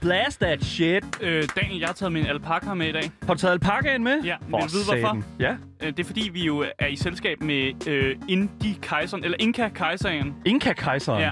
blast that shit. Øh, Daniel, jeg har taget min alpaka med i dag. Har du taget alpakaen med? Ja, du vide, hvorfor? Ja. Øh, det er fordi, vi jo er i selskab med øh, Indie-kejseren, eller Inka-kejseren. Inka-kejseren. Ja.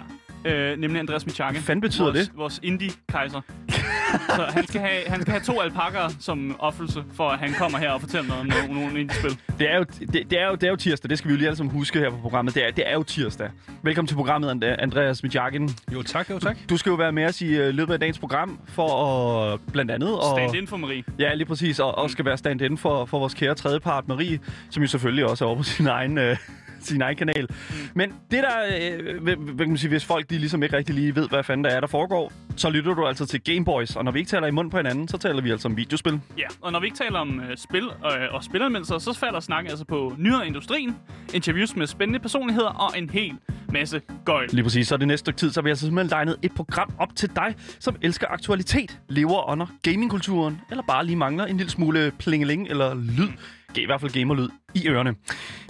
Øh, nemlig Andreas Michake. Hvad fanden betyder vores, det? Vores indie-kejser. Så han skal, have, han skal have to alpakaer som offelse, for at han kommer her og fortæller noget om nogle, nogle indie-spil. Det er, jo, det, det, er jo, det er jo tirsdag, det skal vi jo lige alle sammen huske her på programmet. Det er, det er jo tirsdag. Velkommen til programmet, And- Andreas Mijakin. Jo tak, jo tak. Du skal jo være med os i øh, løbet af dagens program for at blandt andet... Og, Stand in for Marie. Ja, lige præcis. Og, og skal være stand-in for, for vores kære tredjepart, Marie, som jo selvfølgelig også er over på sin egen, øh, sin egen kanal. Men det der, øh, hvad, hvad kan man sige, hvis folk de ligesom ikke rigtig lige ved, hvad fanden der er, der foregår, så lytter du altså til Gameboys. Og når vi ikke taler i mund på hinanden, så taler vi altså om videospil. Ja, og når vi ikke taler om øh, spil og, og spilanmeldelser, så falder snakken altså på nyheder i industrien, interviews med spændende personligheder og en hel masse gøjl. Lige præcis. Så det næste stykke tid, så vi altså simpelthen legnet et program op til dig, som elsker aktualitet, lever under gamingkulturen, eller bare lige mangler en lille smule plingeling eller lyd. I hvert fald gamerlyd i ørerne.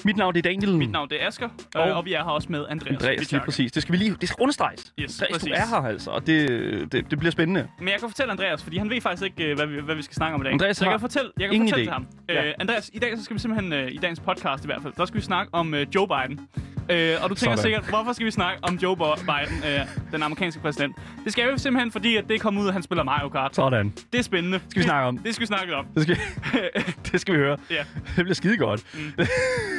Mit navn det er Daniel. Mit navn det er Asger, Og- og, og vi er her også med Andreas. Andreas, lige præcis. Det skal vi lige, det skal understreges. Yes, Andreas, du præcis. er her altså, og det, det, det bliver spændende. Men jeg kan fortælle Andreas, fordi han ved faktisk ikke, øh, hvad vi, hvad vi skal snakke om i dag. Andreas så jeg kan fortælle, jeg kan ingen fortælle idé. til ham. Ja. Øh, Andreas, i dag så skal vi simpelthen, øh, i dagens podcast i hvert fald, der skal vi snakke om øh, Joe Biden. Øh, og du tænker Sådan. sikkert, hvorfor skal vi snakke om Joe Biden, øh, den amerikanske præsident? Det skal vi simpelthen, fordi at det kom ud, at han spiller Mario Kart. Sådan. Det er spændende. Skal vi snakke om. Det, det skal vi snakke om. Det skal, det skal vi høre. Ja. Det bliver skide godt. Mm.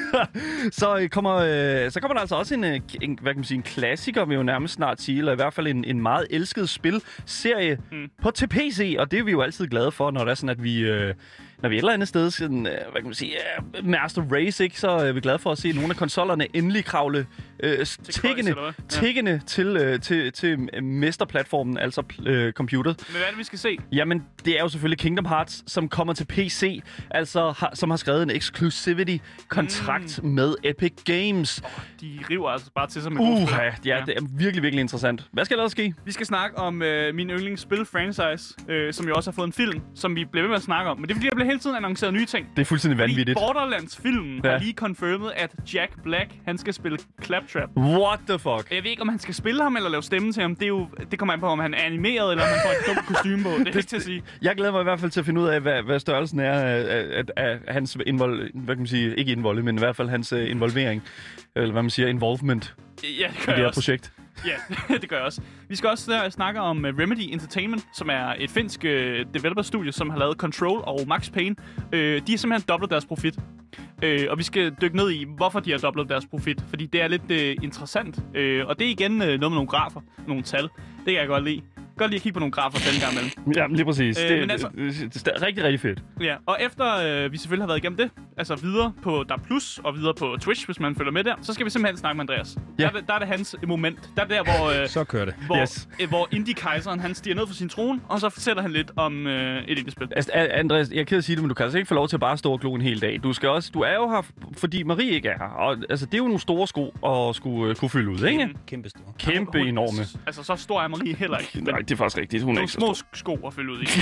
så, øh, kommer, øh, så kommer der altså også en, øh, en, hvad kan man sige, en klassiker, vil jo nærmest snart sige, eller i hvert fald en, en meget elsket spilserie mm. på til PC, og det er vi jo altid glade for, når det er sådan, at vi... Øh, når vi et eller andet sted, sådan, øh, hvad kan man sige, øh, Master Race, ikke, så er vi glade for at se nogle af konsollerne endelig kravle øh, tiggende, eller hvad? Ja. tiggende til, øh, til, til øh, mesterplatformen, altså øh, computer. Men hvad er det, vi skal se? Jamen, det er jo selvfølgelig Kingdom Hearts, som kommer til PC, altså har, som har skrevet en exclusivity-kontrakt mm. med Epic Games. De river altså bare til sig med Uh, spil. ja, det er virkelig, virkelig interessant. Hvad skal der ske? Vi skal snakke om øh, min yndlingsspil-franchise, øh, som jo også har fået en film, som vi bliver ved med at snakke om. Men det er fordi, der bliver hele tiden annonceret nye ting. Det er fuldstændig Fordi vanvittigt. Borderlands-filmen Ja. har lige confirmed, at Jack Black, han skal spille Claptrap. What the fuck? Jeg ved ikke, om han skal spille ham eller lave stemme til ham. Det, er jo, det kommer an på, om han er animeret, eller om han får et dumt kostume på. Det er ikke til at sige. Jeg glæder mig i hvert fald til at finde ud af, hvad, hvad størrelsen er af, af, af, af hans invol, hvad kan man sige, ikke involve, men i hvert fald hans uh, involvering, eller hvad man siger, involvement Ja, det i det her også. projekt. Ja, det gør jeg også. Vi skal også der snakke om øh, Remedy Entertainment, som er et finsk øh, developer-studie, som har lavet Control og Max Payne. Øh, de har simpelthen dobblet deres profit. Øh, og vi skal dykke ned i, hvorfor de har dobblet deres profit. Fordi det er lidt øh, interessant. Øh, og det er igen øh, noget med nogle grafer, nogle tal. Det kan jeg godt lide. Godt lige at kigge på nogle grafer den gang imellem. Ja, lige præcis. Øh, det, men altså- det, det, det, er rigtig, rigtig fedt. Ja, og efter øh, vi selvfølgelig har været igennem det, altså videre på der Plus og videre på Twitch, hvis man følger med der, så skal vi simpelthen snakke med Andreas. Ja. Der, er det- der er det hans moment. Der er der, hvor, øh, Så kører det. hvor, Yes. øh, hvor Indie-kejseren han stiger ned fra sin trone, og så fortæller han lidt om øh, et indie-spil. Altså, Andreas, jeg er ked af at sige det, men du kan altså ikke få lov til at bare stå og glo en hel dag. Du, skal også, du er jo her, fordi Marie ikke er her. Og altså, det er jo nogle store sko at skulle uh, kunne fylde ud, ikke? Mhm. Kæmpe stor. Kæmpe enorme. Altså, så stor er Marie heller ikke. Men Nej, det er faktisk rigtigt. Hun er nogle ikke så små stor. sko at fylde ud i.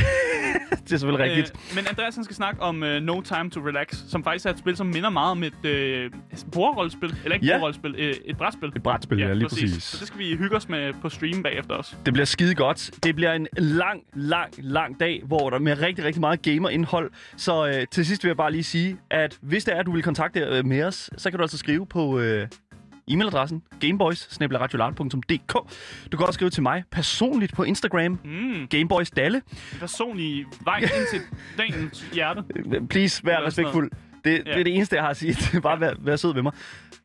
Det er selvfølgelig rigtigt. Øh, men Andreas han skal snakke om uh, No Time to Relax, som faktisk er et spil, som minder meget om et øh, bordrollespil. Eller ikke Ja. ja. bordrollespil, øh, et brætspil. Et brætspil, ja, lige præcis. Så det skal vi hygge os med på stream bagefter også. Det bliver skide godt. Det bliver en lang, lang, lang dag, hvor der med rigtig, rigtig meget gamerindhold. Så øh, til sidst vil jeg bare lige sige, at hvis det er, at du vil kontakte øh, med os, så kan du altså skrive på øh, e-mailadressen gameboys Du kan også skrive til mig personligt på Instagram, Mm, gameboysdalle. personlig vej ind til dagens hjerte. Please, vær respektfuld. Det, det Ja. er det eneste, jeg har at sige. Det bare vær, vær sød ved mig.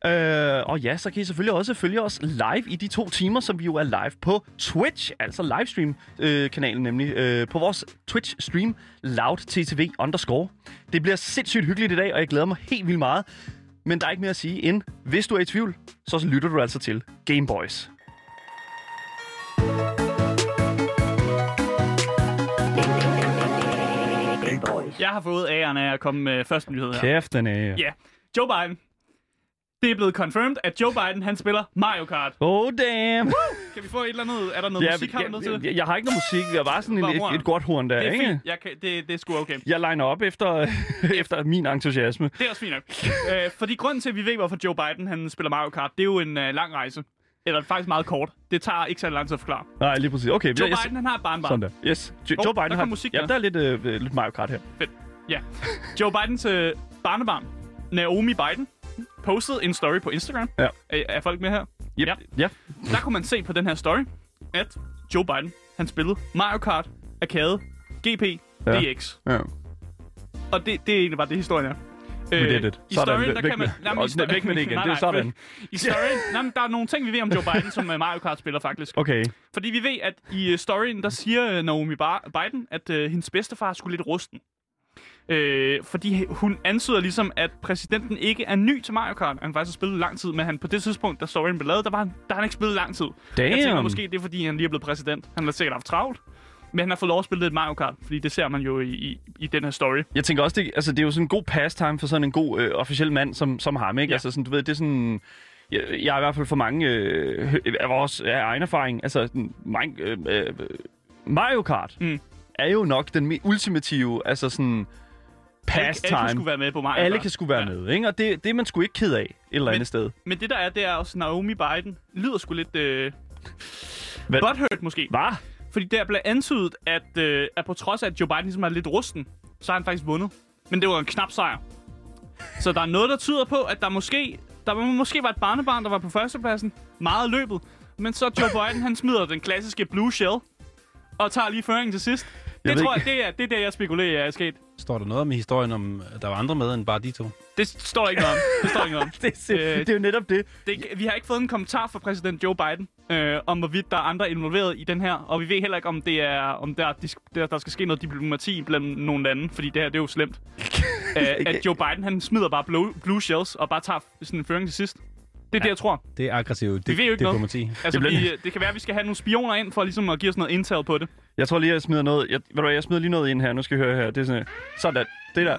Øh, og ja, så kan I selvfølgelig også følge os live i de to timer, som vi jo er live på Twitch, altså livestream-kanalen nemlig, øh, på vores Twitch-stream, loudttv underscore. Det bliver sindssygt hyggeligt i dag, og jeg glæder mig helt vildt meget. Men der er ikke mere at sige end, hvis du er i tvivl, så lytter du altså til Gameboys. Gameboys. Jeg har fået æren af at komme med første nyhed her. Kæft, den er... Ja, Joe Biden. Det er blevet confirmed, at Joe Biden, han spiller Mario Kart. Oh, damn. Kan vi få et eller andet? Er der noget Ja, musik, har jeg, noget til jeg, jeg, har ikke noget musik. Jeg er bare sådan en, et, et godt horn der, Det er ikke? fint. Jeg kan, det, det er sgu okay. Jeg liner op efter, efter min entusiasme. Det er også fint nok. øh, fordi grunden til, at vi ved, hvorfor Joe Biden han spiller Mario Kart, det er jo en øh, lang rejse. Eller faktisk meget kort. Det tager ikke så lang tid at forklare. Nej, lige præcis. Okay, Joe jeg, Biden, han har et barnbarn. Sådan der. Yes. Jo, Hov, Joe der Biden kom har... musik ja, der. der er lidt, øh, lidt Mario Kart her. Ja. Joe Bidens øh, barnebarn, Naomi Biden, postede en story på Instagram. Ja. Er, er folk med her? Yep. Ja. Ja. Der kunne man se på den her story, at Joe Biden, han spillede Mario Kart, Arcade, GP, Ja. DX. ja. Og det, det er egentlig bare det, historien er. Øh, did it. I Sådan, storyen, der væk kan man... med- Nej, væk med det igen. Nej, Det er nej, sådan. I storyen, nej, men der er nogle ting, vi ved om Joe Biden, som øh, Mario Kart spiller faktisk. Okay. Fordi vi ved, at i øh, storyen, der siger øh, Naomi Biden, at øh, hendes bedstefar skulle lidt rusten. Øh, fordi hun antyder ligesom, at præsidenten ikke er ny til Mario Kart. Han faktisk har spillet lang tid, men han, på det tidspunkt, da storyen blev lavet, der, var han, der har han ikke spillet lang tid. Damn. Jeg tænker måske, det er fordi, han lige er blevet præsident. Han har sikkert haft travlt. Men han har fået lov at spille lidt Mario Kart, fordi det ser man jo i, i, i den her story. Jeg tænker også, det, altså, det er jo sådan en god pastime for sådan en god øh, officiel mand som, som ham, ikke? Ja. Altså sådan, du ved, det er sådan... Jeg, jeg er i hvert fald for mange øh, af vores af egen erfaring, altså mange, øh, øh, Mario Kart Mm. er jo nok den ultimative, altså sådan pastime. alle skulle være med på Mario Alle kan sgu være Ja. med, ikke? Og det, det er man sgu ikke ked af et eller Men- andet sted. Men det der er, det er også Naomi Biden. Lyder sgu lidt øh, Hvad? butthurt måske. Hvad? Fordi der blev antydet, at, øh, at på trods af, at Joe Biden ligesom er lidt rusten, så har han faktisk vundet. Men det var en knap sejr. Så der er noget, der tyder på, at der måske, der måske var et barnebarn, der var på førstepladsen. Meget løbet. Men så Joe Biden, han smider den klassiske blue shell. Og tager lige føringen til sidst. Jeg Det tror jeg, det er, det er det, jeg spekulerer er sket. Står der noget om i historien, om at der var andre med end bare de to? Det står ikke noget om. Det står ikke noget om. Det, er, Øh, det er jo netop det. Det, vi har ikke fået en kommentar fra præsident Joe Biden øh, om, hvorvidt der er andre involveret i den her. Og vi ved heller ikke, om det er om der, der, der skal ske noget diplomati blandt nogle lande, fordi det her det er jo slemt. øh, at Joe Biden han smider bare blue, blue shells og bare tager sådan en føring til sidst. Det er det, jeg tror. Det er aggressivt Vi ved jo ikke noget. diplomati. Altså, Det bliver- vi, det kan være, at vi skal have nogle spioner ind for ligesom at give os noget intel på det. Jeg tror lige, jeg smider noget... Jeg, ved du hvad, jeg smider lige noget ind her. Nu skal I høre her. Det er sådan... Sådan. Det der.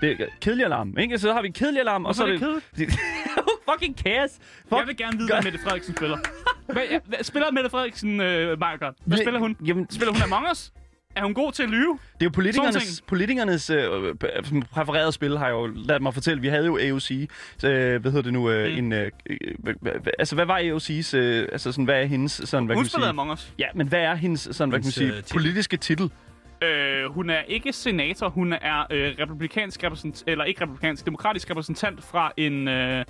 Det er kedelig alarm, ikke? Så har vi en kedelig alarm, og så Hvorfor er det det... fucking cares. Fuck. Jeg vil gerne vide, hvad Mette Frederiksen spiller. Hvad, hvad, spiller Mette Frederiksen øh, Mario Kart? Hvad Vi- spiller hun? Jamen, Spiller hun Among Us? Er hun god til at lyve? Det er jo politikernes, politikernes øh, præfererede spil, har jeg jo ladet mig fortælle. Vi havde jo AOC, øh, hvad hedder det nu, øh, Mm. en, øh, altså hvad var AOC's, øh, altså sådan, hvad er hendes, sådan, hvad Hun kan spiller man sige? Among Us. Ja, men hvad er hendes, sådan, hvad kan man Hendes, sige, øh, titel. politiske titel? Øh, hun er ikke senator, hun er øh, republikansk repræsentant, eller ikke republikansk, demokratisk repræsentant fra en, øh,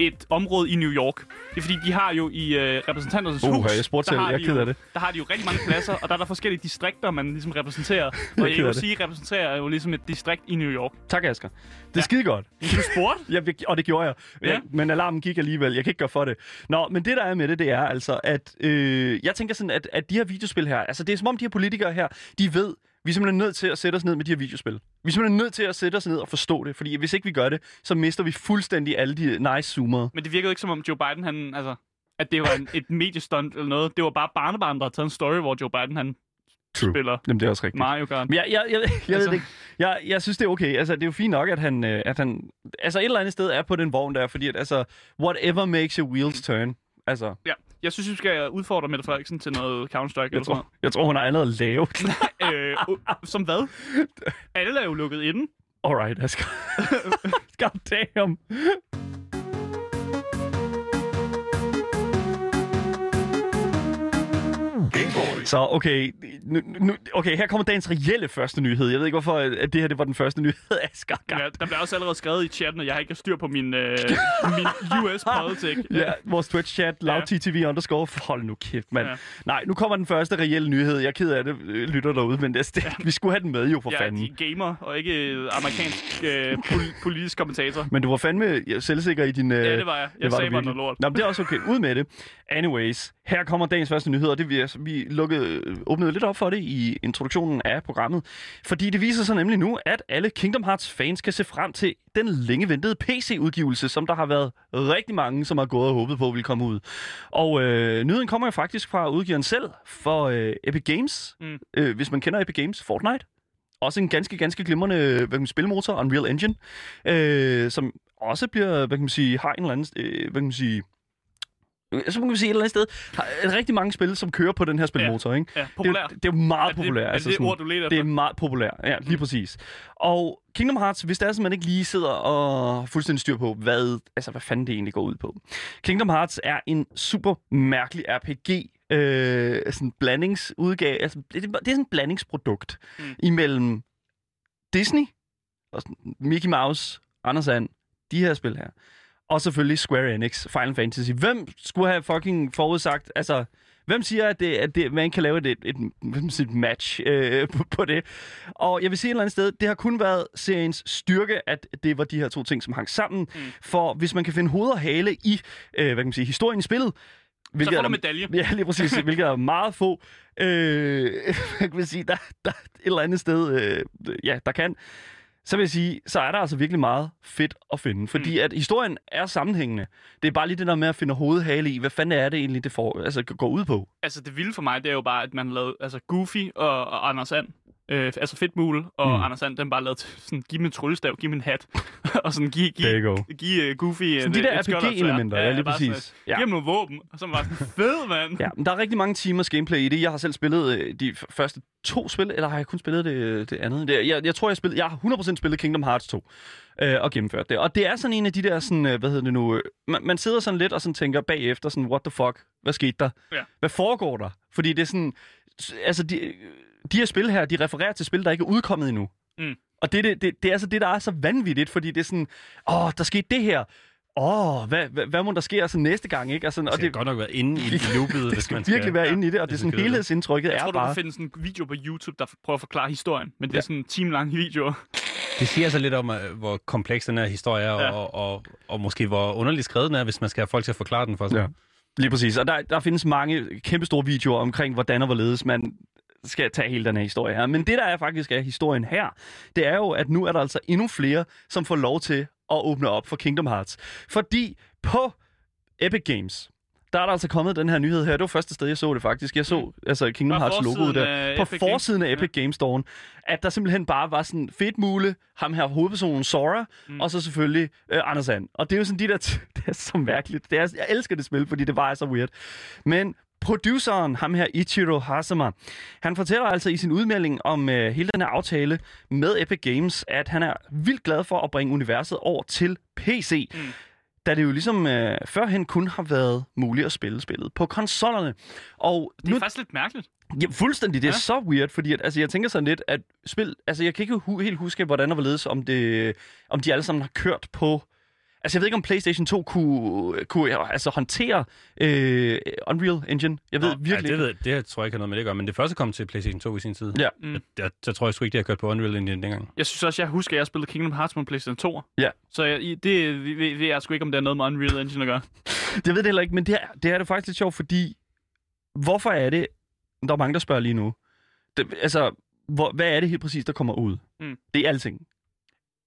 et område i New York. Det er fordi, de har jo i øh, repræsentanternes Uh, hus, jeg spurgte selv, har jeg de jo, det. Der har de jo rigtig mange pladser, og der er der forskellige distrikter, man ligesom repræsenterer. Og ked af AOC repræsenterer jo ligesom et distrikt i New York. Tak, Asger. Det er Ja. skide godt. Du spurgte? Ja, og det gjorde jeg. Ja. ja. Men alarmen gik alligevel. Jeg kan ikke gøre for det. Nå, men det der er med det, det er altså, at øh, jeg tænker sådan, at, at de her videospil her, altså det er som om de her politikere her, de ved, vi er simpelthen nødt til at sætte os ned med de her videospil. Vi er simpelthen nødt til at sætte os ned og forstå det, fordi hvis ikke vi gør det, så mister vi fuldstændig alle de nice zoomere. Men det virkede ikke som om Joe Biden, han, altså, at det var en, et mediestunt eller noget. Det var bare barnebarn, der har taget en story, hvor Joe Biden, han True. spiller Jamen, det er også rigtigt. Mario Kart. Men jeg, jeg, jeg, jeg, Altså- ved det ikke. Jeg, jeg synes, det er okay. Altså, det er jo fint nok, at han, øh, at han altså, et eller andet sted er på den vogn der, fordi at, altså, whatever makes your wheels turn. Altså, Ja, jeg synes, vi skal udfordre Mette Frederiksen til noget Counter-Strike eller jeg sådan tror, jeg tror, hun har andet at lave. øh, som hvad? Alle er jo lukket inde. Alright, Asger. God damn. Så okay, nu, nu, okay, her kommer dagens reelle første nyhed. Jeg ved ikke, hvorfor at det her det var den første nyhed, Asger. Ja, der bliver også allerede skrevet i chatten, at jeg har ikke styr på min, øh, min US politik. Ja, vores Twitch-chat, loudttv underscore. Hold nu kæft, mand. Ja. Ja. Nej, nu kommer den første reelle nyhed. Jeg er ked af det, øh, lytter derude, men det, det, vi skulle have den med jo for er fanden. de gamer, og ikke øh, amerikansk øh, pol- politisk kommentator. Men du var fandme ja, selvsikker i din... øh, Ja, det var jeg. Jeg var sagde bare noget lort. Nå, men det er også okay. Ud med det. Anyways, her kommer dagens første nyhed, og det vi, vi lukkede, åbnede lidt op for det i introduktionen af programmet. Fordi det viser sig nemlig nu, at alle Kingdom Hearts fans kan se frem til den længe ventede PC-udgivelse, som der har været rigtig mange, som har gået og håbet på, ville komme ud. Og øh, nyheden kommer jo faktisk fra udgiveren selv for øh, Epic Games. Mm. Øh, hvis man kender Epic Games, Fortnite. Også en ganske, ganske glimrende hvad kan man, spilmotor, Unreal Engine, øh, som også bliver, hvad kan man sige, har en eller anden, øh, hvad kan man sige, så man kan sige et eller andet sted, har er rigtig mange spil, som kører på den her spilmotor, ikke? Ja, Det, er populær. jo- det er jo meget er det, populært. Er det, altså det sådan- ord, du leder det er meget populært, ja, lige præcis. Og Kingdom Hearts, hvis det er, at man ikke lige sidder og fuldstændig styr på, hvad, altså, hvad fanden det egentlig går ud på. Kingdom Hearts er en super mærkelig RPG, øh, sådan blandingsudgave, altså, det, det er sådan et blandingsprodukt Mm. mm. imellem Disney, og Mickey Mouse, Anders And, de her spil her, og selvfølgelig Square Enix, Final Fantasy. Hvem skulle have fucking forudsagt, altså, hvem siger, at, det, at det, man kan lave et, et, et, et match øh, på, på det? Og jeg vil sige et eller andet sted, det har kun været seriens styrke, at det var de her to ting, som hang sammen. Mm. For hvis man kan finde hoved og hale i, øh, hvad kan man sige, historien i spillet, Så hvilket får er du medalje. Ja, lige præcis. Hvilket er meget få. Øh, hvad kan sige, der, der er et eller andet sted, øh, ja, der kan. Så vil jeg sige, så er der altså virkelig meget fedt at finde. Fordi mm. at historien er sammenhængende. Det er bare lige det der med at finde hovedhale i, hvad fanden er det egentlig, det får, altså, går ud på. Altså, det vilde for mig, det er jo bare, at man lavet altså, Goofy og, og Anders And. Øh, altså Fedtmule og Mm. Anders And, den bare lavet til sådan, giv mig en tryllestav, giv mig en hat. og sådan, giv, giv, There you go. give uh, Goofy Sådan et, de der. RPG-elementer, ja, lige bare sådan, præcis. Ja. Ja. Giv ham nogle våben, og så var sådan, fed, mand. Ja, men der er rigtig mange timers gameplay i det. Jeg har selv spillet øh, de f- første to spil, eller har jeg kun spillet det, det andet? Det, jeg, jeg tror, jeg, spillet, jeg har 100% spillet Kingdom Hearts 2 øh, og gennemført det. Og det er sådan en af de der, sådan, øh, hvad hedder det nu, øh, man, man sidder sådan lidt og sådan tænker bagefter, sådan, what the fuck, hvad skete der? Ja. Hvad foregår der? Fordi det er sådan, altså de, de her spil her, de refererer til spil, der ikke er udkommet endnu. Mm. Og det, det, det, det er altså det, der er så vanvittigt, fordi det er sådan, åh, der skete det her. Åh, hvad, hvad, hvad må der ske altså næste gang, ikke? Og, sådan, Og det skal godt nok være inde i loopet, det skal man skal... virkelig være inde i det, og det er sådan man skal helhedsindtrykket Jeg er tror, du bare... kan finde sådan en video på YouTube, der prøver at forklare historien. Men det er Ja. sådan en time lang video. Det siger altså lidt om, øh, hvor kompleks den her historie er, Ja. og, og, og måske hvor underligt skrevet den er, hvis man skal have folk til at forklare den for sig. Ja. Lige præcis. Og der, der findes mange kæmpe store videoer omkring, hvordan og hvorledes man skal tage hele den her historie her. Men det, der er faktisk er historien her, det er jo, at nu er der altså endnu flere, som får lov til at åbne op for Kingdom Hearts. Fordi på Epic Games, der er der altså kommet den her nyhed her. Det var første sted, jeg så det faktisk. Jeg så altså Kingdom Hearts logoet der. af På Epic forsiden af Games. Epic Games Store'en. At der simpelthen bare var sådan fedt mule, ham her hovedpersonen Sora, Mm. mm. og så selvfølgelig øh, Anders And. Og det er jo sådan de der... T- det er så mærkeligt. Det er, jeg elsker det spil, fordi det bare er så weird. Men produceren, ham her Ichiro Hasama, han fortæller altså i sin udmelding om øh, hele den her aftale med Epic Games, at han er vildt glad for at bringe universet over til PC. Mm. Da det jo ligesom øh, førhen kun har været muligt at spille spillet på konsollerne. Og Det er nu, faktisk lidt mærkeligt. ja, fuldstændig, det er ja. så weird, fordi at, altså, jeg tænker sådan lidt, at spil, altså jeg kan ikke hu- helt huske, hvordan og hvorledes, om, det, om de alle sammen har kørt på Altså, jeg ved ikke, om PlayStation 2 kunne, kunne altså, håndtere øh, Unreal Engine. Jeg ved Nå, virkelig ja, det, ved, det tror jeg ikke har noget med det at gøre, men det første kom til PlayStation 2 i sin tid. Ja. Mm. Der, der tror jeg sgu ikke, de har kørt på Unreal Engine dengang. Jeg synes også, jeg husker, at jeg spillede Kingdom Hearts på PlayStation 2. Ja. Så jeg, det ved, ved jeg sgu ikke, om det har noget med Unreal Engine at gøre. Det ved det heller ikke, men det er, det er det faktisk lidt sjovt, fordi hvorfor er det, der er mange, der spørger lige nu, det, altså, hvor, hvad er det helt præcis, der kommer ud? Mm. Det er alting.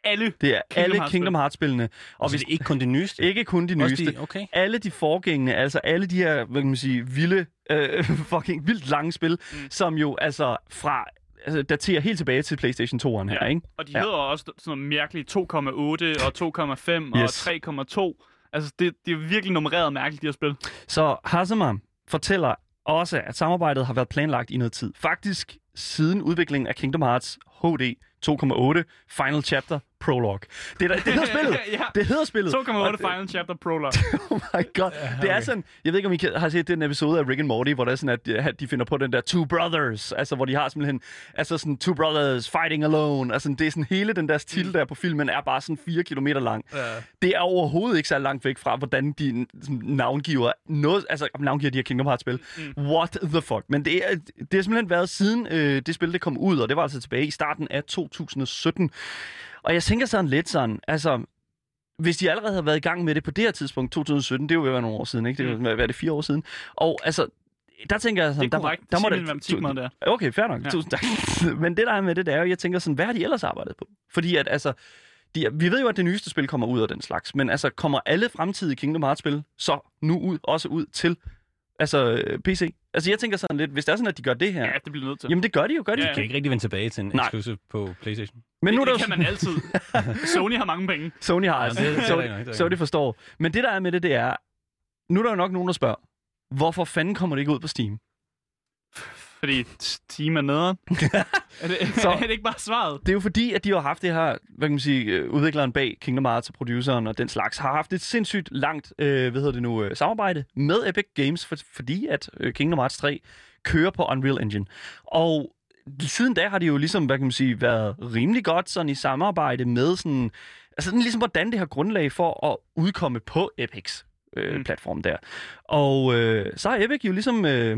Alle. Det er Kingdom alle. Kingdom Hearts-spillene. Og hvis det er ikke kun det nyeste. ikke kun de Også nyeste. De, okay. alle de forgængende, altså alle de her, hvad kan man sige, vilde, øh, fucking vildt lange spil, Mm. som jo altså fra, altså daterer helt tilbage til PlayStation 2'eren her, Ja. ikke? Og de Ja. hedder også sådan noget mærkeligt 2,8 og 2,5 Yes. og 3,2. Altså, det, det er virkelig nummereret mærkeligt, de her spil. Så Hasselmann fortæller også, at samarbejdet har været planlagt i noget tid. Faktisk siden udviklingen af Kingdom Hearts HD 2.8 Final Chapter Prologue. Det, er, det hedder spillet. ja. Det hedder spillet. 2,8 Og det- Final Chapter Prologue. Oh my god. Det er sådan, jeg ved ikke, om I kan- har set den episode af Rick and Morty, hvor det er sådan, at de, de finder på den der Two Brothers, altså hvor de har simpelthen, altså sådan Two Brothers Fighting Alone, altså det er sådan hele den der stil der på filmen er bare sådan 4 kilometer lang. Ja. Det er overhovedet ikke så langt væk fra, hvordan de navngiver noget, altså navngiver de her Kingdom Hearts spil. Mm. What the fuck? Men det er, det har simpelthen været siden øh, det spil, det kom ud, og det var altså tilbage i starten af 2017. Og jeg tænker sådan lidt sådan, altså, hvis de allerede havde været i gang med det på det her tidspunkt, 2017, det er jo være nogle år siden, ikke? Det er jo, hvad er det, fire år siden? Og altså, der tænker jeg sådan, Det er der, korrekt. der, der må Sig min det, der. Okay, fair nok. Ja. Tusind tak. Men det der er med det, det er jo, jeg tænker sådan, hvad har de ellers arbejdet på? Fordi at altså, de, vi ved jo, at det nyeste spil kommer ud af den slags, men altså, kommer alle fremtidige Kingdom Hearts-spil så nu ud, også ud til altså, øh, PC? Altså, jeg tænker sådan lidt, hvis det er sådan, at de gør det her, Ja, det bliver nødt til. jamen det gør de jo, gør de Ja, kan ikke rigtig vende tilbage til en Nej. exclusive på PlayStation. Men nu det, der det kan man altid. Sony har mange penge. Sony har Ja, altså. det- det Sony, det Sony rigtigt. forstår. Men det, der er med det, det er... Nu er der jo nok nogen, der spørger, hvorfor fanden kommer det ikke ud på Steam? Fordi Steam er nederen. er, det, Så- så... er det ikke bare svaret? Det er jo fordi, at de har haft det her, hvad kan man sige, øh, udvikleren bag Kingdom Hearts og produceren og den slags, har haft et sindssygt langt, øh, hvad hedder det nu, øh, samarbejde med Epic Games, for, fordi at øh, Kingdom Hearts 3 kører på Unreal Engine. Og siden da har de jo ligesom, hvad kan man sige, været rimelig godt sådan i samarbejde med sådan, altså sådan ligesom hvordan det har grundlag for at udkomme på Epix øh, Mm. platform der. Og øh, så har Epic jo ligesom, øh,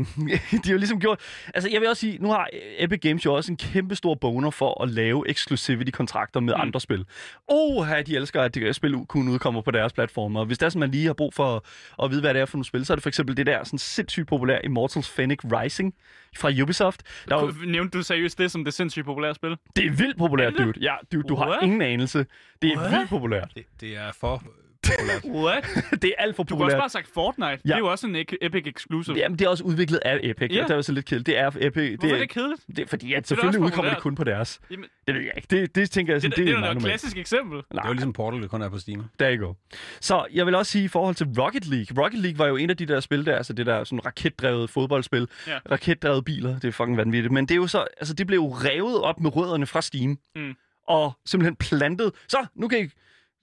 de har jo ligesom gjort, altså jeg vil også sige, nu har Epic Games jo også en kæmpe stor boner for at lave exclusivity-kontrakter med mm. Andre spil. Oh, de elsker, at det spil kun udkommer på deres platformer. Hvis der sådan, man lige har brug for at vide, hvad det er for nogle spil, så er det for eksempel det der sådan sindssygt populære Immortals Phoenix Rising fra Ubisoft. Der er jo, Nævnte du seriøst det som det sindssygt populære spil? det er vildt populært, Er det? dude. Ja, du, du har What? ingen anelse. Det er What? vildt populært. Det, det er for. What? det er alt for Du kunne også populært. bare have sagt Fortnite. Ja. Det er jo også en Epic exclusive. Jamen, det er også udviklet af Epic. Ja. Det er jo så lidt kedeligt. Det er Epic. Det Hvorfor er er, det kedeligt? det er fordi, at selvfølgelig udkommer det populært. kun på deres. Jamen, Det ved jeg ikke. Det, det tænker jeg det, sådan, det, det, er er jo et klassisk eksempel. Det er jo ligesom Portal, det kun er på Steam. There you go. Så jeg vil også sige i forhold til Rocket League. Rocket League var jo en af de der spil der, altså det der sådan raketdrevet fodboldspil. Ja. Raketdrevet biler, det er fucking vanvittigt. Men det er jo så, altså det blev jo revet op med rødderne fra Steam. Mm. Og simpelthen plantet. Så, nu kan I,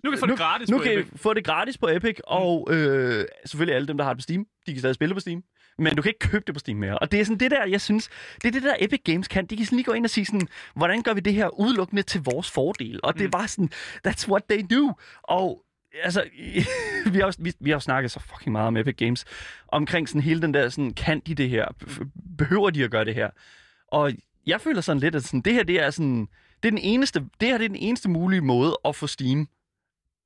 Nu kan vi få nu, det gratis nu på kan Epic. I få det gratis på Epic. Og øh, selvfølgelig alle dem, der har det på Steam, de kan stadig spille på Steam. Men du kan ikke købe det på Steam mere. Og det er sådan det der, jeg synes, det er det der Epic Games kan. De kan sådan lige gå ind og sige sådan, hvordan gør vi det her udelukkende til vores fordel? Og det Mm. bare sådan, that's what they do. Og altså, vi har, vi, vi har snakket så fucking meget om Epic Games, omkring sådan hele den der, sådan, kan de det her? Behøver de at gøre det her? Og jeg føler sådan lidt, at sådan, det her, det er sådan, det er den eneste, det her det er den eneste mulige måde at få Steam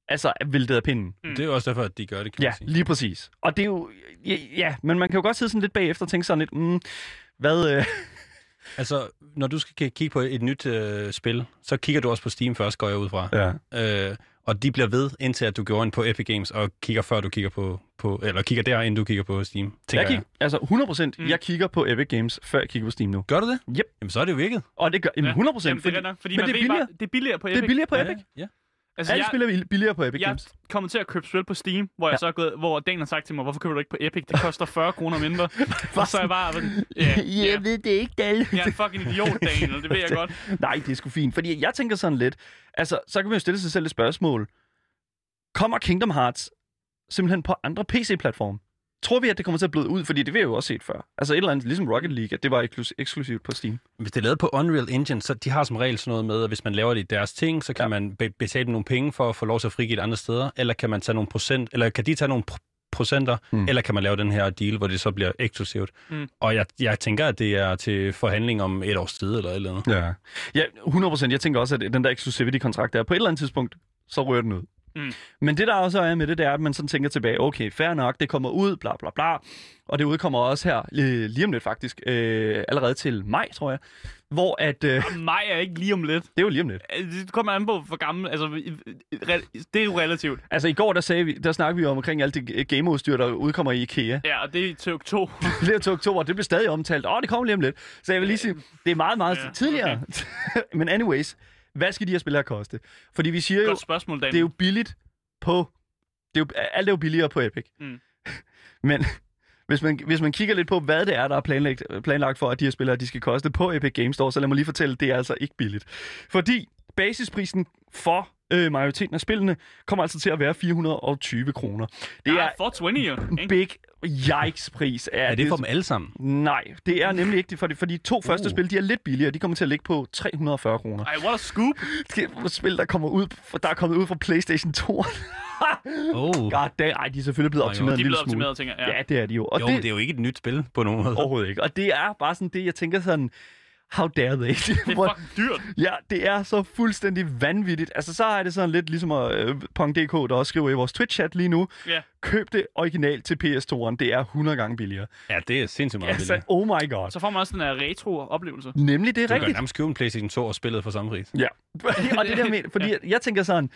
altså væltet af pinden. Mm. Det er jo også derfor, at de gør det, kan Ja, man sige. lige præcis. Og det er jo, ja, ja, men man kan jo godt sidde sådan lidt bagefter og tænke sådan lidt, mm, hvad, øh, Altså, når du skal kigge på et nyt øh, spil, så kigger du også på Steam først, går jeg ud fra. ja. Øh, og de bliver ved, indtil at du går ind på Epic Games og kigger før du kigger på, på eller kigger der, inden du kigger på Steam, tænker Jeg jeg. kig, altså 100%, Mm. jeg kigger på Epic Games, før jeg kigger på Steam nu. Gør du det? Yep. Jamen, så er det jo virket. Og det gør, jamen, 100%, Jamen, det er fordi, nok, fordi man det er ved bare, billigere. det er billigere på Epic. det er billigere på ja, Epic. Ja. Altså, Alle jeg, spiller er billigere på Epic jeg Games. kommer til at købe spil på Steam, hvor, jeg Ja. så er gået, hvor Dan har sagt til mig, hvorfor køber du ikke på Epic? Det koster 40 kroner mindre. og så er jeg bare, sådan, ja, ja, ved det ikke, Dal. jeg er en fucking idiot, Daniel, det ved jeg godt. Nej, det er sgu fint. Fordi jeg tænker sådan lidt, altså, så kan man jo stille sig selv et spørgsmål. Kommer Kingdom Hearts simpelthen på andre PC-platforme? Tror vi, at det kommer til at bløde ud? Fordi det jeg jo også set før. Altså et eller andet, ligesom Rocket League, at det var eksklusivt på Steam. Hvis det er lavet på Unreal Engine, så de har som regel sådan noget med, at hvis man laver det i deres ting, så kan Ja. man be- betale dem nogle penge for at få lov til at frigive det andre steder, eller kan man tage nogle procent, eller kan de tage nogle pr- procenter, Mm. eller kan man lave den her deal, hvor det så bliver eksklusivt. Mm. Og jeg, jeg tænker, at det er til forhandling om et års tid eller et eller andet. Ja. Ja, 100%. Jeg tænker også, at den der exclusivity-kontrakt der, på et eller andet tidspunkt, så rører den ud. Mm. Men det der også er med det, det er, at man sådan tænker tilbage, okay, fair nok, det kommer ud, bla bla bla. Og det udkommer også her, øh, lige om lidt faktisk, øh, allerede til maj, tror jeg. Hvor at, øh, Mig er ikke lige om lidt. det er jo lige om lidt. Altså, Det kommer an på, hvor gammel... Altså, det er jo relativt. Altså i går, der, sagde vi, der snakkede vi om omkring alt det gameudstyr, der udkommer i IKEA. Ja, og det er til oktober. Flere til oktober, det bliver stadig omtalt. Åh, det kommer lige om lidt. Så jeg vil lige sige, det er meget, meget Ja, tidligere. Men anyways, hvad skal de her spil her koste? Fordi vi siger jo, Godt spørgsmål, Dan. det er jo billigt på... Det er jo, alt er jo billigere på Epic. Mm. Men hvis man, hvis man kigger lidt på, hvad det er, der er planlagt, planlagt for, at de her spillere de skal koste på Epic Games Store, så lad mig lige fortælle, det er altså ikke billigt. Fordi basisprisen for øh, majoriteten af spillene kommer altså til at være 420 kroner. Det ja, er 420 jo. en ikke? big yikes-pris. Er det for dem alle sammen? Nej, det er nemlig ikke det, for de, for de to første Uh. spil, de er lidt billigere. De kommer til at ligge på 340 kroner. Ej, what a scoop. Det er spil, der kommer ud, der er kommet ud fra PlayStation 2. Oh. God damn, ej, de er selvfølgelig blevet Nå, jo. optimeret De en er lille blevet smule. optimeret, tænker jeg. Ja, det er de jo. Og Jo, det, men det er jo ikke et nyt spil på nogen måde. Overhovedet ikke. Og det er bare sådan det, jeg tænker sådan, how dare they? Det er fucking dyrt. ja, det er så fuldstændig vanvittigt. Altså, så er det sådan lidt ligesom at, øh, Pong.dk, der også skriver i vores Twitch-chat lige nu, Ja. køb det originalt til PS2'eren. Det er 100 gange billigere. Ja, det er sindssygt meget Altså, billigt. oh my god. Så får man også den her retro-oplevelse. Nemlig, det er Du kan rigtigt. nærmest købe en PlayStation 2 og spillet for samme pris. Ja, og det der med, fordi jeg tænker sådan,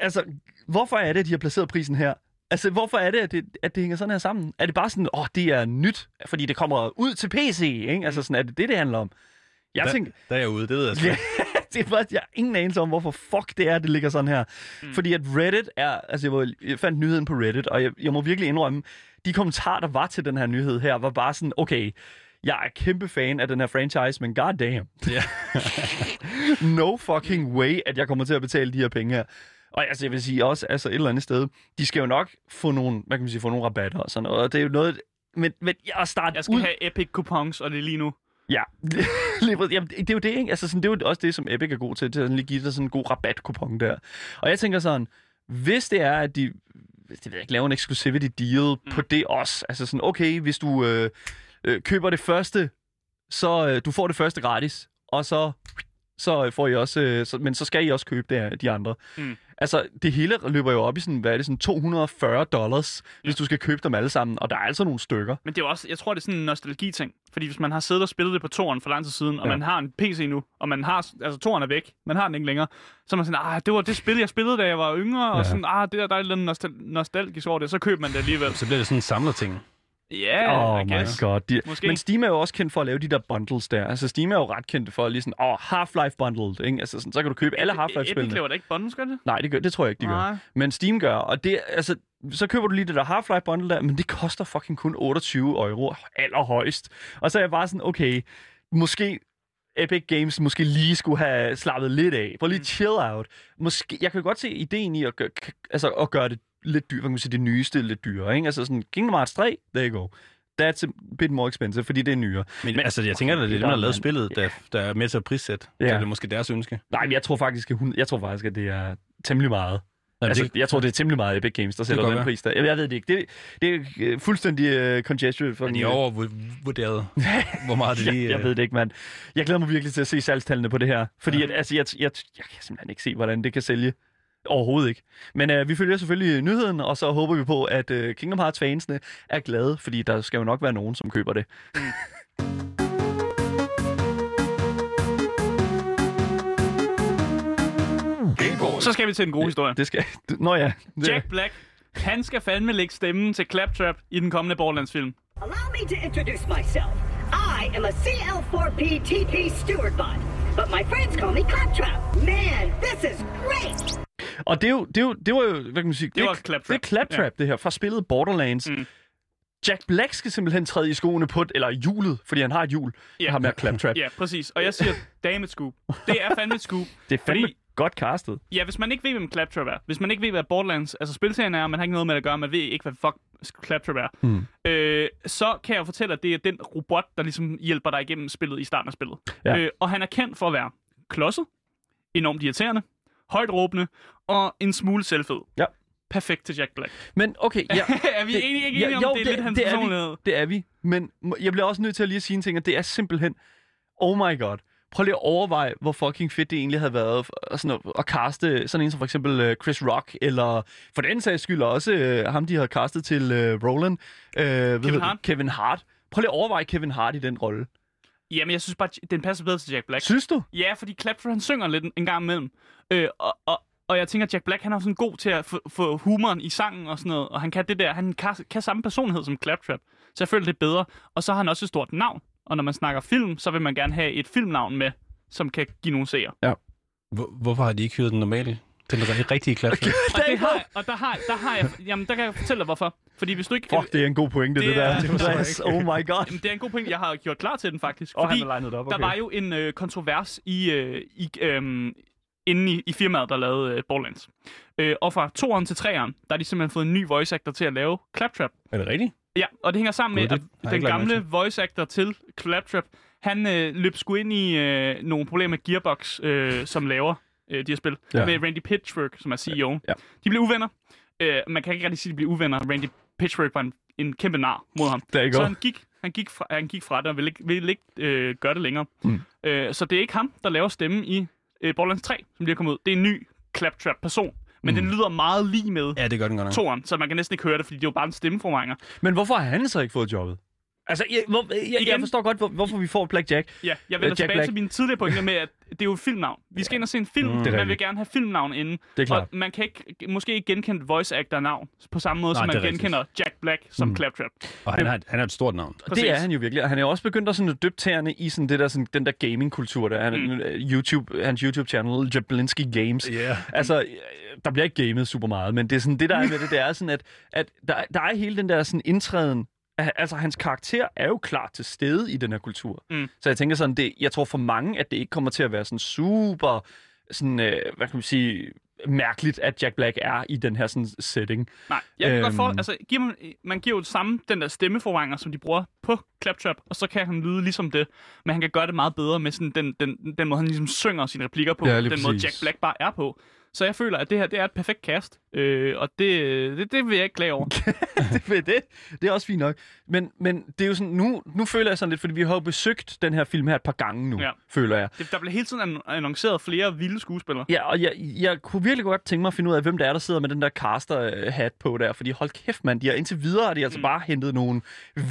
altså, hvorfor er det, at de har placeret prisen her? Altså, hvorfor er det, at det, at det hænger sådan her sammen? Er det bare sådan, åh, oh, det er nyt, fordi det kommer ud til PC, ikke? Altså, sådan, er det det, det handler om? Jeg Der, tænker, der er jeg ude, det ved jeg sgu. Det er faktisk, jeg har ingen anelse om, hvorfor fuck det er, det ligger sådan her. Mm. Fordi at Reddit er, altså jeg, var, jeg fandt nyheden på Reddit, og jeg, jeg må virkelig indrømme, de kommentarer, der var til den her nyhed her, var bare sådan, okay, jeg er kæmpe fan af den her franchise, men goddamn. Ja. no fucking way, at jeg kommer til at betale de her penge her. Og altså, jeg vil sige også, altså et eller andet sted, de skal jo nok få nogle, hvad kan man sige, få nogle rabatter og sådan noget. Og det er jo noget, men, men jeg starter Jeg skal ud... have Epic coupons, og det er lige nu. Ja, lige præcis. Jamen, det er jo det, ikke? Altså, sådan, det er jo også det, som Epic er god til, til at lige give dig sådan en god rabatkupon der. Og jeg tænker sådan, hvis det er, at de det ved jeg ikke, laver en exclusivity deal mm. på det også, altså sådan, okay, hvis du øh, øh, køber det første, så øh, du får det første gratis, og så så får I også, øh, så, men så skal I også købe det, de andre. Mm. Altså, det hele løber jo op i sådan, hvad er det, sådan 240 dollars, ja. hvis du skal købe dem alle sammen, og der er altså nogle stykker. Men det er jo også, jeg tror, det er sådan en nostalgi-ting. Fordi hvis man har siddet og spillet det på toren for lang tid siden, og Ja. man har en PC nu, og man har, altså toren er væk, man har den ikke længere, så er man sådan, ah, det var det spil, jeg spillede, da jeg var yngre, og Ja. sådan, ah, det der, der er andet nostal- nostalgisk over det, så køber man det alligevel. Så bliver det sådan en samlerting. Ja, yeah, oh I my guess. god. De, Måske. Men Steam er jo også kendt for at lave de der bundles der. Altså Steam er jo ret kendt for lige sådan, åh, oh, Half-Life bundled, ikke? Altså sådan, så kan du købe alle Epic Half-Life-spillene. laver da ikke bundles, gør det? Nej, det, gør, det tror jeg ikke, de gør. Nej. Men Steam gør, og det, altså, så køber du lige det der Half-Life bundle der, men det koster fucking kun 28 euro allerhøjst. Og så er jeg bare sådan, okay, måske Epic Games måske lige skulle have slappet lidt af. Prøv lige Mm. chill out. Måske, jeg kan godt se ideen i at, gøre, altså, at gøre det lidt dyrt, hvad kan man sige, det nyeste lidt dyrere, ikke? Altså sådan, Kingdom Hearts 3, there you go. That's a bit more expensive, fordi det er nyere. Men, Men- altså, jeg tænker, at det er dem, der har lavet spillet, der, der er med til at prissætte. Ja. Så det er måske deres ønske. Nej, men jeg tror faktisk, at, hun, jeg tror faktisk, at det er temmelig meget. Jamen, altså, det, jeg tror, det er temmelig meget Epic Games, der sætter den være. pris der. Jeg, jeg ved det ikke. Det, det er øh, fuldstændig uh, congested for men I den, øh, overvurderet, hvor meget det lige... jeg, jeg øh, ved det ikke, mand. Jeg glæder mig virkelig til at se salgstallene på det her. Fordi Ja. at, altså, jeg, jeg, jeg kan simpelthen ikke se, hvordan det kan sælge. Overhovedet ikke. Men uh, vi følger selvfølgelig nyheden, og så håber vi på, at uh, Kingdom Hearts-fansene er glade, fordi der skal jo nok være nogen, som køber det. Så skal vi til en god historie. Det skal... Nå ja. Det, Jack Black, han skal fandme lægge stemmen til Claptrap i den kommende Borderlands-film. Allow me to introduce myself. I am a CL4P TP steward bot, but my friends call me Claptrap. Man, this is great! Og det, er jo, det, er jo, det var jo, hvad kan man sige, det, var er- Claptrap. Det er Claptrap, ja. det her, fra spillet Borderlands. Mm. Jack Black skal simpelthen træde i skoene på, eller hjulet, fordi han har et hjul, Ja. ham her Claptrap. Ja, præcis. Og jeg siger, damn it, scoop. Det er fandme et scoop. Det er fandme Fordi- godt castet. Ja, hvis man ikke ved, hvem Claptrap er, hvis man ikke ved, hvad Borderlands, altså spilserien er, og man har ikke noget med det at gøre, man ved ikke, hvad fuck Claptrap er, Hmm. øh, så kan jeg jo fortælle, at det er den robot, der ligesom hjælper dig igennem spillet i starten af spillet. Ja. Øh, og han er kendt for at være klodset, enormt irriterende, højt råbende og en smule selvfed. Ja. Perfekt til Jack Black. Men okay, ja, er vi Det- enige, ikke ja, enige om, jo, det er lidt hans det er vi. det er vi. Men jeg bliver også nødt til at lige at sige en ting, og det er simpelthen, oh my god. Prøv lige at overveje, hvor fucking fedt det egentlig havde været for- sådan at, at caste sådan en som for eksempel øh, Chris Rock, eller for den sags skyld også øh, ham, de har castet til øh, Roland. Øh, det? Hart. Kevin Hart. Prøv lige at overveje Kevin Hart i den rolle. Jamen, jeg synes bare, den passer bedre til Jack Black. Synes du? Ja, fordi Claptrap, han synger lidt en, gang imellem. Øh, og, og, og jeg tænker, at Jack Black, han er sådan god til at få, humoren i sangen og sådan noget. Og han kan det der, han kan, kan samme personlighed som Claptrap. Så jeg føler det bedre. Og så har han også et stort navn. Og når man snakker film, så vil man gerne have et filmnavn med, som kan give nogle seere. Hvor, hvorfor har de ikke hyret den normale? Den rigtige klap. Og, Der det har, jeg- og der, har, der har jeg, jamen der kan jeg fortælle dig hvorfor. Fordi hvis du ikke... Fuck, det er en god pointe, det, Det det er- der. det Andreas. Oh my god. Jamen, det er en god point, jeg har gjort klar til den faktisk. Og han fordi det op, der okay. var jo en øh, kontrovers i, øh, i, øh, inde i, i firmaet, der lavede øh, Borderlands. Øh, og fra toeren til treeren, der har de simpelthen fået en ny voice actor til at lave Claptrap. Er det rigtigt? Ja, og det hænger sammen med, Gud, at den gamle voice actor til Claptrap, han øh, løb sgu ind i øh, nogle problemer med Gearbox, øh, som laver øh, de her spil. Ja. Ja. Med Randy Pitchfork, som er CEO. Ja. De blev uvenner. Øh, man kan ikke rigtig sige, at de blev uvenner. Randy Pitchfork var en, en kæmpe nar mod ham. Der er ikke Så han gik, han gik, fra, han gik fra det og ville ikke, ville ikke øh, gøre det længere. Mm. Øh, så det er ikke ham, der laver stemmen i øh, Borderlands 3, som lige er kommet ud. Det er en ny Claptrap-person. Men Mm. den lyder meget lige med Ja, det gør den godt nok. toren, så man kan næsten ikke høre det, fordi det er jo bare en stemmeforvrænger. Men hvorfor har han så ikke fået jobbet? Altså, jeg, hvor, jeg, jeg forstår godt, hvor, hvorfor vi får Blackjack. Ja, jeg vender Jack tilbage Black. til mine tidligere pointer med, at det er jo et filmnavn. Vi skal ind og se en film, mm, det man vil gerne have filmnavn inden. Det er klart. Og man kan ikke, måske ikke genkende voice actor navn på samme måde, Nej, som det man rigtigt. genkender Jack Black som mm. Claptrap. Og han er, han er et stort navn. Det Præcis. er han jo virkelig, og han er jo også begyndt at sådan at døbe tæerne i sådan det der, sådan, den der gaming-kultur, der er mm. YouTube, hans YouTube-channel, Jablinski Games. Yeah. Altså, øh, der bliver ikke gamet super meget, men det er sådan, det der er med det, det er sådan, at, at der, der er hele den der sådan indtræden, altså hans karakter er jo klart til stede i den her kultur. Mm. Så jeg tænker sådan, det, jeg tror for mange, at det ikke kommer til at være sådan super, sådan, øh, hvad kan man sige, mærkeligt, at Jack Black er i den her sådan setting. Nej, jeg kan øhm. godt for, Øhm. altså, giver man, man giver jo det samme, den der stemmeforvrænger, som de bruger på Claptrap, og så kan han lyde ligesom det, men han kan gøre det meget bedre med sådan den, den, den måde, han ligesom synger sine replikker på, Ja, den lige måde præcis. Jack Black bare er på. Så jeg føler, at det her det er et perfekt cast, øh, og det, det, det vil jeg ikke klage over. det, det, det er også fint nok. Men, men det er jo sådan, nu, nu føler jeg sådan lidt, fordi vi har jo besøgt den her film her et par gange nu, Ja. føler jeg. Det, der bliver hele tiden an- annonceret flere vilde skuespillere. Ja, og jeg, jeg kunne virkelig godt tænke mig at finde ud af, hvem der er, der sidder med den der caster-hat på der. Fordi hold kæft, mand, de har indtil videre har de altså mm. bare hentet nogle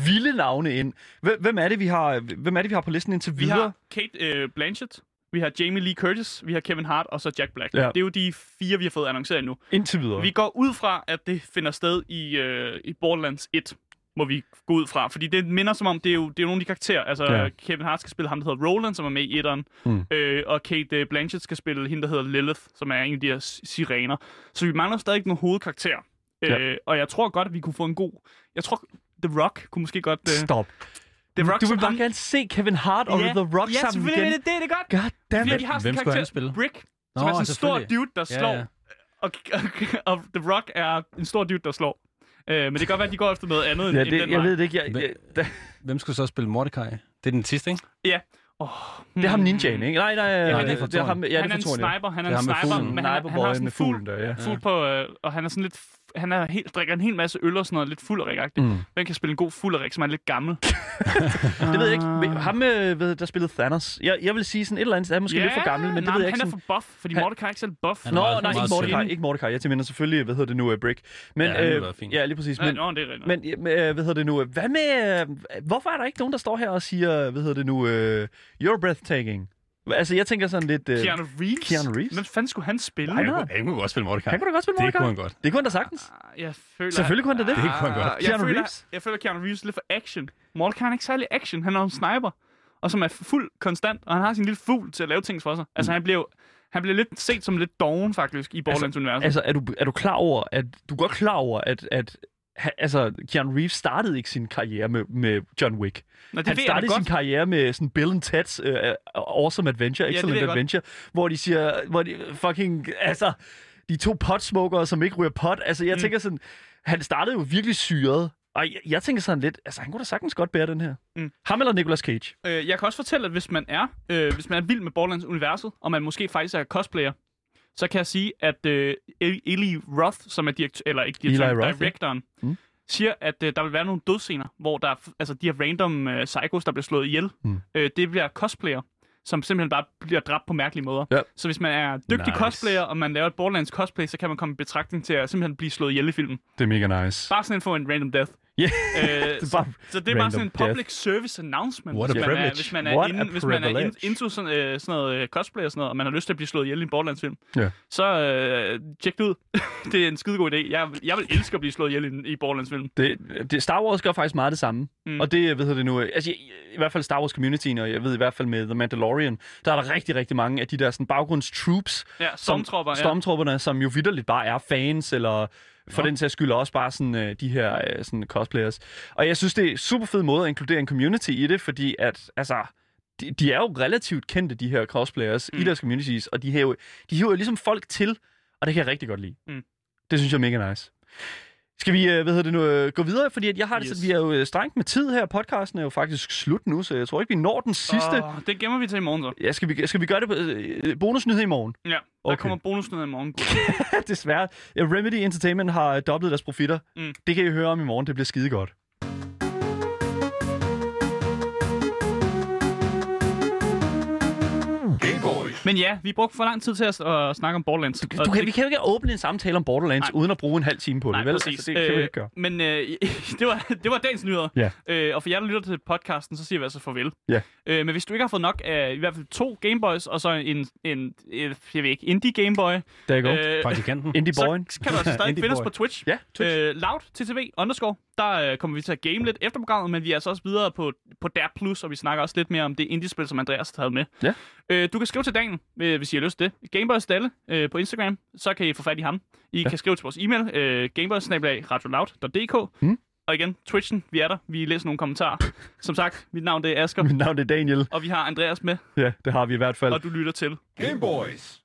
vilde navne ind. Hvem, hvem, er det, vi har, hvem er det, vi har på listen indtil Vi videre? har Kate øh, Blanchett, vi har Jamie Lee Curtis, vi har Kevin Hart og så Jack Black. Ja. Det er jo de fire, vi har fået annonceret nu. Indtil videre. Vi går ud fra, at det finder sted i, øh, i Borderlands 1, må vi gå ud fra. Fordi det minder som om, det er jo, det er jo nogle af de karakterer. Altså, Ja. Kevin Hart skal spille ham, der hedder Roland, som er med i etteren. Mm. Øh, og Kate øh, Blanchett skal spille hende, der hedder Lilith, som er en af de her sirener. Så vi mangler stadig nogle hovedkarakterer. Ja. Øh, og jeg tror godt, at vi kunne få en god... Jeg tror, The Rock kunne måske godt... Øh, Stop. The Rock Du vil som bare gerne se Kevin Hart og ja, The Rock ja, sammen selvfølgelig, igen. Det, det er det godt. God damn Vi, it. vi har sådan Hvem en skulle karakter, han spille? Brick, som Nå, er sådan en stor selvfølgelig. dude, der Ja, slår. ja. Og, og, og The Rock er en stor dude, der slår. Øh, men det kan godt være, at de går efter noget andet end, Ja, end det, den jeg vej. ved det ikke. Jeg, Hvem- jeg, da, Hvem skulle så spille Mordecai? Det er den sidste, ikke? Ja. Oh, det er ham ninjaen, ikke? Nej, nej, Ja, det er det er ham, ja, han er en ja. sniper, han er en sniper, men han, han har sådan en fugl, fuglen der, ja. fugl på, øh, og han er sådan lidt, han er helt, drikker en hel masse øl og sådan noget, lidt fulderik-agtigt. Mm. Hvem kan spille en god fulderik, som er lidt gammel? Det ved jeg ikke. Ham, øh, ved, der spillede Thanos. Jeg, jeg vil sige sådan et eller andet, han er måske lidt for gammel, men det nej, ved jeg ikke. han er for buff, fordi Han- Mordecai er ikke selv buff. Han Nå, meget- nej, meget ikke Mordecai, ikke Mordecai. Jeg mener selvfølgelig, hvad hedder det nu, uh, Brick. Men, Ja, han øh, ja, lige præcis. Ja, Men, nå, det er men øh, hvad hedder det nu? øh, Hvad med, øh, hvorfor er der ikke nogen, der står her og siger, hvad hedder det nu, uh, you're breathtaking? Altså, jeg tænker sådan lidt... Uh, Keanu Reeves? Keanu Reeves? Hvem fanden skulle han spille? Nej, Han, kunne- han kunne godt spille Mordecai. han kunne da godt spille Det Mordecai. kunne han godt. Det kunne han da sagtens. Ah, Jeg føler, Selvfølgelig kunne han da det. Det kunne han godt. Ah, Jeg Keanu føler, Reeves? jeg føler Keanu Reeves er lidt for action. Mordecai er ikke særlig action. Han er en sniper, og som er fuld konstant, og han har sin lille fugl til at lave ting for sig. Altså, han bliver jo han bliver lidt set som lidt doven, faktisk, i Borderlands-universet. Altså, er du, er du klar over, at du er godt klar over, at, at altså, Keanu Reeves startede ikke sin karriere med, med John Wick. Nå, det han startede sin godt. karriere med sådan Bill and Ted's uh, Awesome Adventure, Excellent ved jeg godt. Adventure, hvor de siger, hvor de fucking, altså, de to potsmokere, som ikke ryger pot. Altså, jeg mm. tænker sådan, han startede jo virkelig syret. Og jeg, jeg tænker sådan lidt, altså, han kunne da sagtens godt bære den her. Mm. Ham eller Nicolas Cage? Øh, jeg kan også fortælle, at hvis man er, øh, hvis man er vild med Borderlands-universet, og man måske faktisk er cosplayer, så kan jeg sige, at øh, Eli Roth, som er direktør, eller ikke direktør, Eli Roth, ja. directoren, Mm. siger, at øh, der vil være nogle dødsscener, hvor der er, altså de her random øh, psychos, der bliver slået ihjel, Mm. øh, det bliver cosplayer, som simpelthen bare bliver dræbt på mærkelige måder. Ja. Så hvis man er dygtig Nice. cosplayer, og man laver et Borderlands cosplay, så kan man komme i betragtning til at simpelthen blive slået ihjel i filmen. Det er mega nice. Bare sådan for en random death. Yeah. Øh, så, så det er bare sådan en public service announcement, What a hvis, man er, hvis man er, What inde, a hvis man er in, into sådan, øh, sådan noget øh, cosplay og sådan noget, og man har lyst til at blive slået ihjel i en Borderlands-film, Ja. så øh, tjek det ud. det er en skidegod idé. Jeg, vil- jeg vil elske at blive slået ihjel i, i Borderlands-film. Det, det, Star Wars gør faktisk meget det samme. Mm. Og det, hvad hedder det nu, altså i, i hvert fald Star Wars communityen, og jeg ved i hvert fald med The Mandalorian, der er der rigtig, rigtig mange af de der sådan, baggrundstroops, Ja, stormtropper. Ja. stormtropperne, som jo vidderligt bare er fans, eller for Nå. den sags skyld også bare sådan, øh, de her øh, sådan cosplayers. Og jeg synes, det er super fed måde at inkludere en community i det, fordi at, altså, de, de er jo relativt kendte, de her cosplayers, mm. I deres communities, og de hiver, de hiver jo ligesom folk til, og det kan jeg rigtig godt lide. Mm. Det synes jeg er mega nice. Skal vi, øh, hvad hedder det nu, øh, gå videre? Fordi at jeg har det Yes. sådan, vi er jo øh, strengt med tid her. Podcasten er jo faktisk slut nu, så jeg tror ikke, vi når den sidste. Åh, det gemmer vi til i morgen, så. Ja, skal vi, skal vi gøre det på øh, bonusnyhed i morgen? Ja, der Okay. kommer bonusnyheder i morgen. Desværre. Remedy Entertainment har dobblet deres profitter. Mm. Det kan I høre om i morgen. Det bliver skide godt. Men ja, vi brugte for lang tid til at, at snakke om Borderlands. Du og kan, det- vi kan jo ikke åbne en samtale om Borderlands, Nej. uden at bruge en halv time på Nej, det, vel? præcis. Altså, det kan vi ikke gøre. Men øh, det, var, det var dagens nyheder. Ja. Øh, og for jer, der lytter til podcasten, så siger vi altså farvel. Ja. Øh, men hvis du ikke har fået nok af i hvert fald to Gameboys, og så en, en, en jeg ved ikke, Indie Gameboy, Der er øh, Praktikanten. Indie så Boyen. kan du altså stadig finde os boy. på Twitch. Ja, Twitch. Øh, loud TTV underscore. Der øh, kommer vi til at game lidt efter programmet, men vi er altså også videre på, på Der Plus, og vi snakker også lidt mere om det indie-spil, som Andreas har taget med. Ja. Øh, du kan skrive til Daniel, øh, hvis I har lyst til det. Gameboys Dalle øh, på Instagram, så kan I få fat i ham. I ja. kan skrive til vores e-mail, øh, gameboys.radioloud.dk. Mm. Og igen, Twitchen, vi er der. Vi læser nogle kommentarer. Som sagt, mit navn det er Asger, Mit navn er Daniel. og vi har Andreas med, Ja, det har vi i hvert fald. og du lytter til. Game Boys.